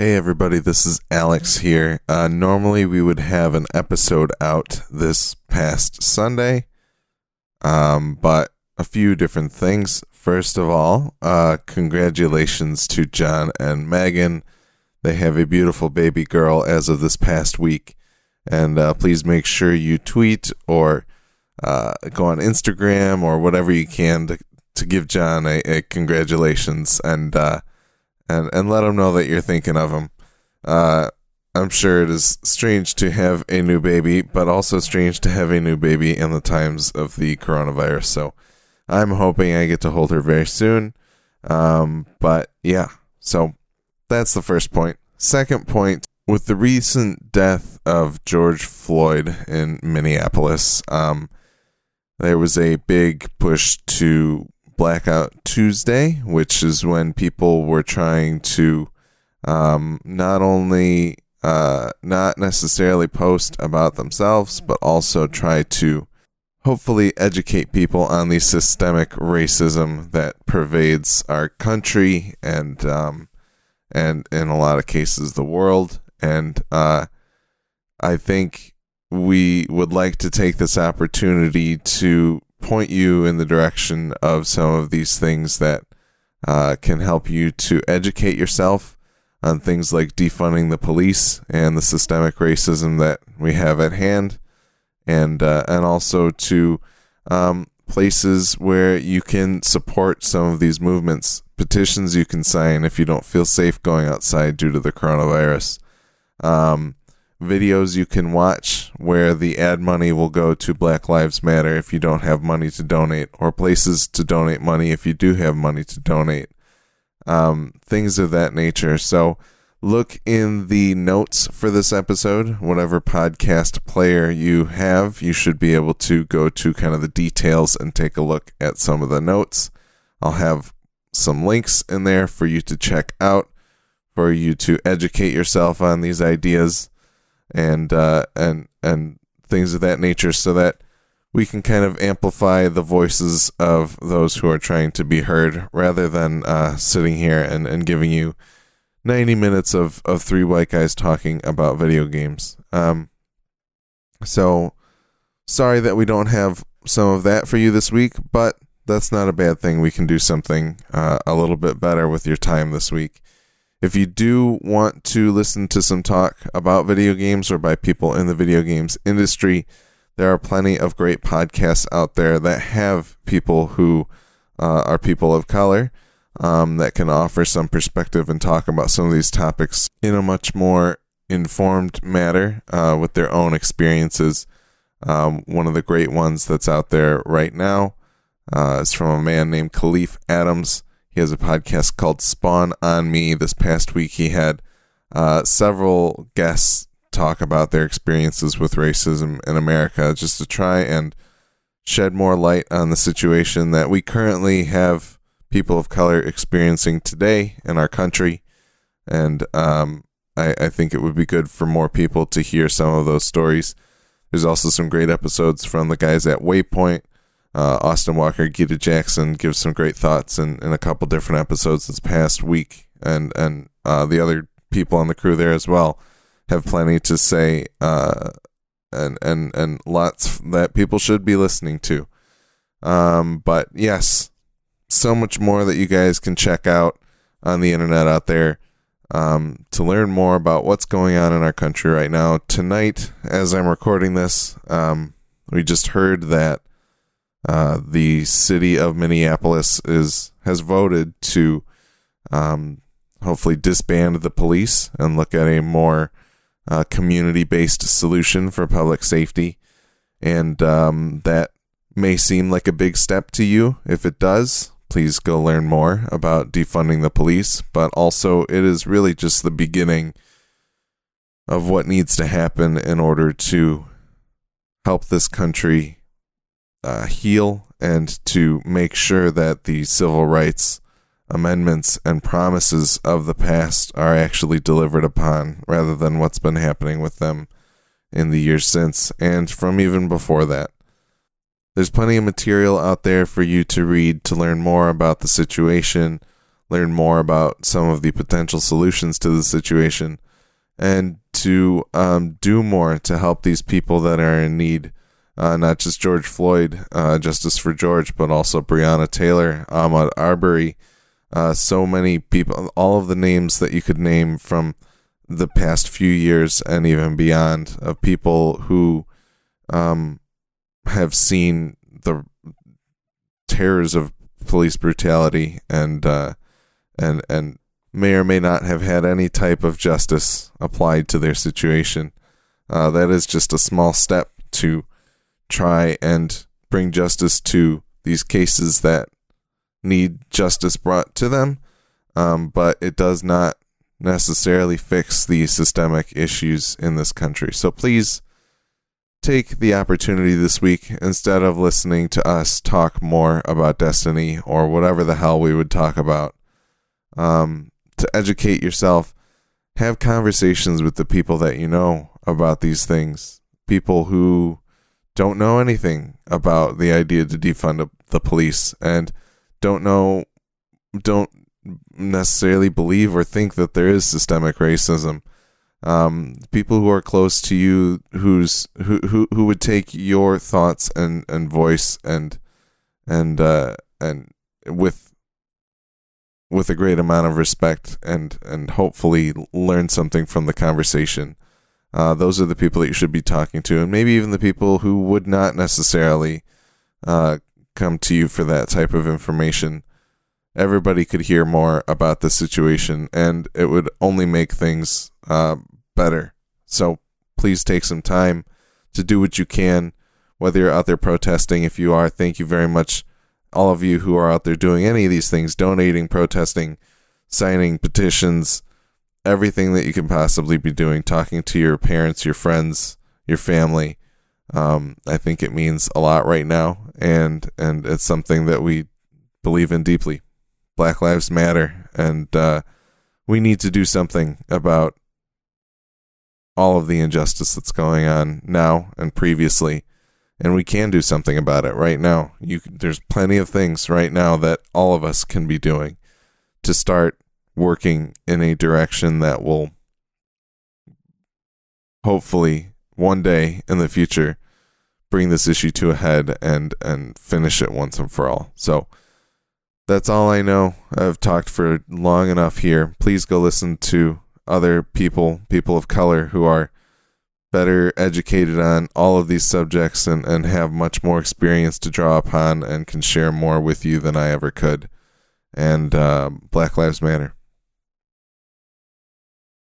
Hey everybody, this is Alex here. Uh, normally we would have an episode out this past Sunday, um, but a few different things. First of all, uh, congratulations to John and Megan. They have a beautiful baby girl as of this past week, and uh, please make sure you tweet or uh, go on Instagram or whatever you can to to give John a, a congratulations and uh, and and let him know that you're thinking of him. Uh, I'm sure it is strange to have a new baby, but also strange to have a new baby in the times of the coronavirus. So I'm hoping I get to hold her very soon. Um, but yeah, so that's the first point. Second point with the recent death of George Floyd in Minneapolis, um, there was a big push to Blackout Tuesday, which is when people were trying to um, not only uh, not necessarily post about themselves, but also try to hopefully educate people on the systemic racism that pervades our country and um, and in a lot of cases the world. And uh, I think we would like to take this opportunity to point you in the direction of some of these things that uh, can help you to educate yourself on things like defunding the police and the systemic racism that we have at hand, and uh, and also to um, places where you can support some of these movements, petitions you can sign if you don't feel safe going outside due to the coronavirus. Um, videos you can watch where the ad money will go to Black Lives Matter if you don't have money to donate, or places to donate money if you do have money to donate. Um, things of that nature. So look in the notes for this episode, whatever podcast player you have, you should be able to go to kind of the details and take a look at some of the notes. I'll have some links in there for you to check out, for you to educate yourself on these ideas and uh, and and things of that nature, so that we can kind of amplify the voices of those who are trying to be heard, rather than uh, sitting here and, and giving you ninety minutes of of three white guys talking about video games. Um, so sorry that we don't have some of that for you this week, but that's not a bad thing. We can do something uh, a little bit better with your time this week. If you do want to listen to some talk about video games or by people in the video games industry, there are plenty of great podcasts out there that have people who uh, are people of color um, that can offer some perspective and talk about some of these topics in a much more informed manner uh, with their own experiences. Um, one of the great ones that's out there right now uh, is from a man named Kahlief Adams. He has a podcast called Spawn on Me. This past week, he had uh, several guests talk about their experiences with racism in America just to try and shed more light on the situation that we currently have people of color experiencing today in our country. And um, I, I think it would be good for more people to hear some of those stories. There's also some great episodes from the guys at Waypoint uh, Austin Walker, Gita Jackson gives some great thoughts in, in a couple different episodes this past week, and and uh, the other people on the crew there as well have plenty to say, uh, and and and lots that people should be listening to. Um, but yes, so much more that you guys can check out on the internet out there. Um, to learn more about what's going on in our country right now. Tonight, as I'm recording this, um, we just heard that uh, the city of Minneapolis is has voted to um, hopefully disband the police and look at a more uh, community based solution for public safety. And um, that may seem like a big step to you. If it does, please go learn more about defunding the police. But also, it is really just the beginning of what needs to happen in order to help this country uh, heal and to make sure that the civil rights amendments and promises of the past are actually delivered upon rather than what's been happening with them in the years since and from even before that. There's plenty of material out there for you to read to learn more about the situation. learn more about some of the potential solutions to the situation, and to um, do more to help these people that are in need. Uh, not just George Floyd, uh, Justice for George, but also Breonna Taylor, Ahmaud Arbery, uh, so many people, all of the names that you could name from the past few years and even beyond of people who um, have seen the terrors of police brutality and uh, and and may or may not have had any type of justice applied to their situation. Uh, that is just a small step to try and bring justice to these cases that need justice brought to them, um, but it does not necessarily fix the systemic issues in this country. So please take the opportunity this week instead of listening to us talk more about destiny or whatever the hell we would talk about um, to educate yourself have conversations with the people that you know about these things people who don't know anything about the idea to defund the police and don't know don't necessarily believe or think that there is systemic racism. Um, people who are close to you, who's who who who would take your thoughts and and voice and and uh, and with with a great amount of respect and and hopefully learn something from the conversation. Uh, those are the people that you should be talking to, and maybe even the people who would not necessarily uh, come to you for that type of information everybody could hear more about the situation and it would only make things uh, better. So please take some time to do what you can, whether you're out there protesting. If you are, thank you very much, all of you who are out there doing any of these things donating, protesting, signing petitions, everything that you can possibly be doing, talking to your parents, your friends, your family. Um, I think it means a lot right now, and and it's something that we believe in deeply. Black Lives Matter, and uh, we need to do something about all of the injustice that's going on now and previously, and we can do something about it right now. You, there's plenty of things right now that all of us can be doing to start working in a direction that will hopefully one day in the future bring this issue to a head and and finish it once and for all. So that's all I know. I've talked for long enough here. Please go listen to other people, people of color who are better educated on all of these subjects and, and have much more experience to draw upon and can share more with you than I ever could. And uh, Black Lives Matter.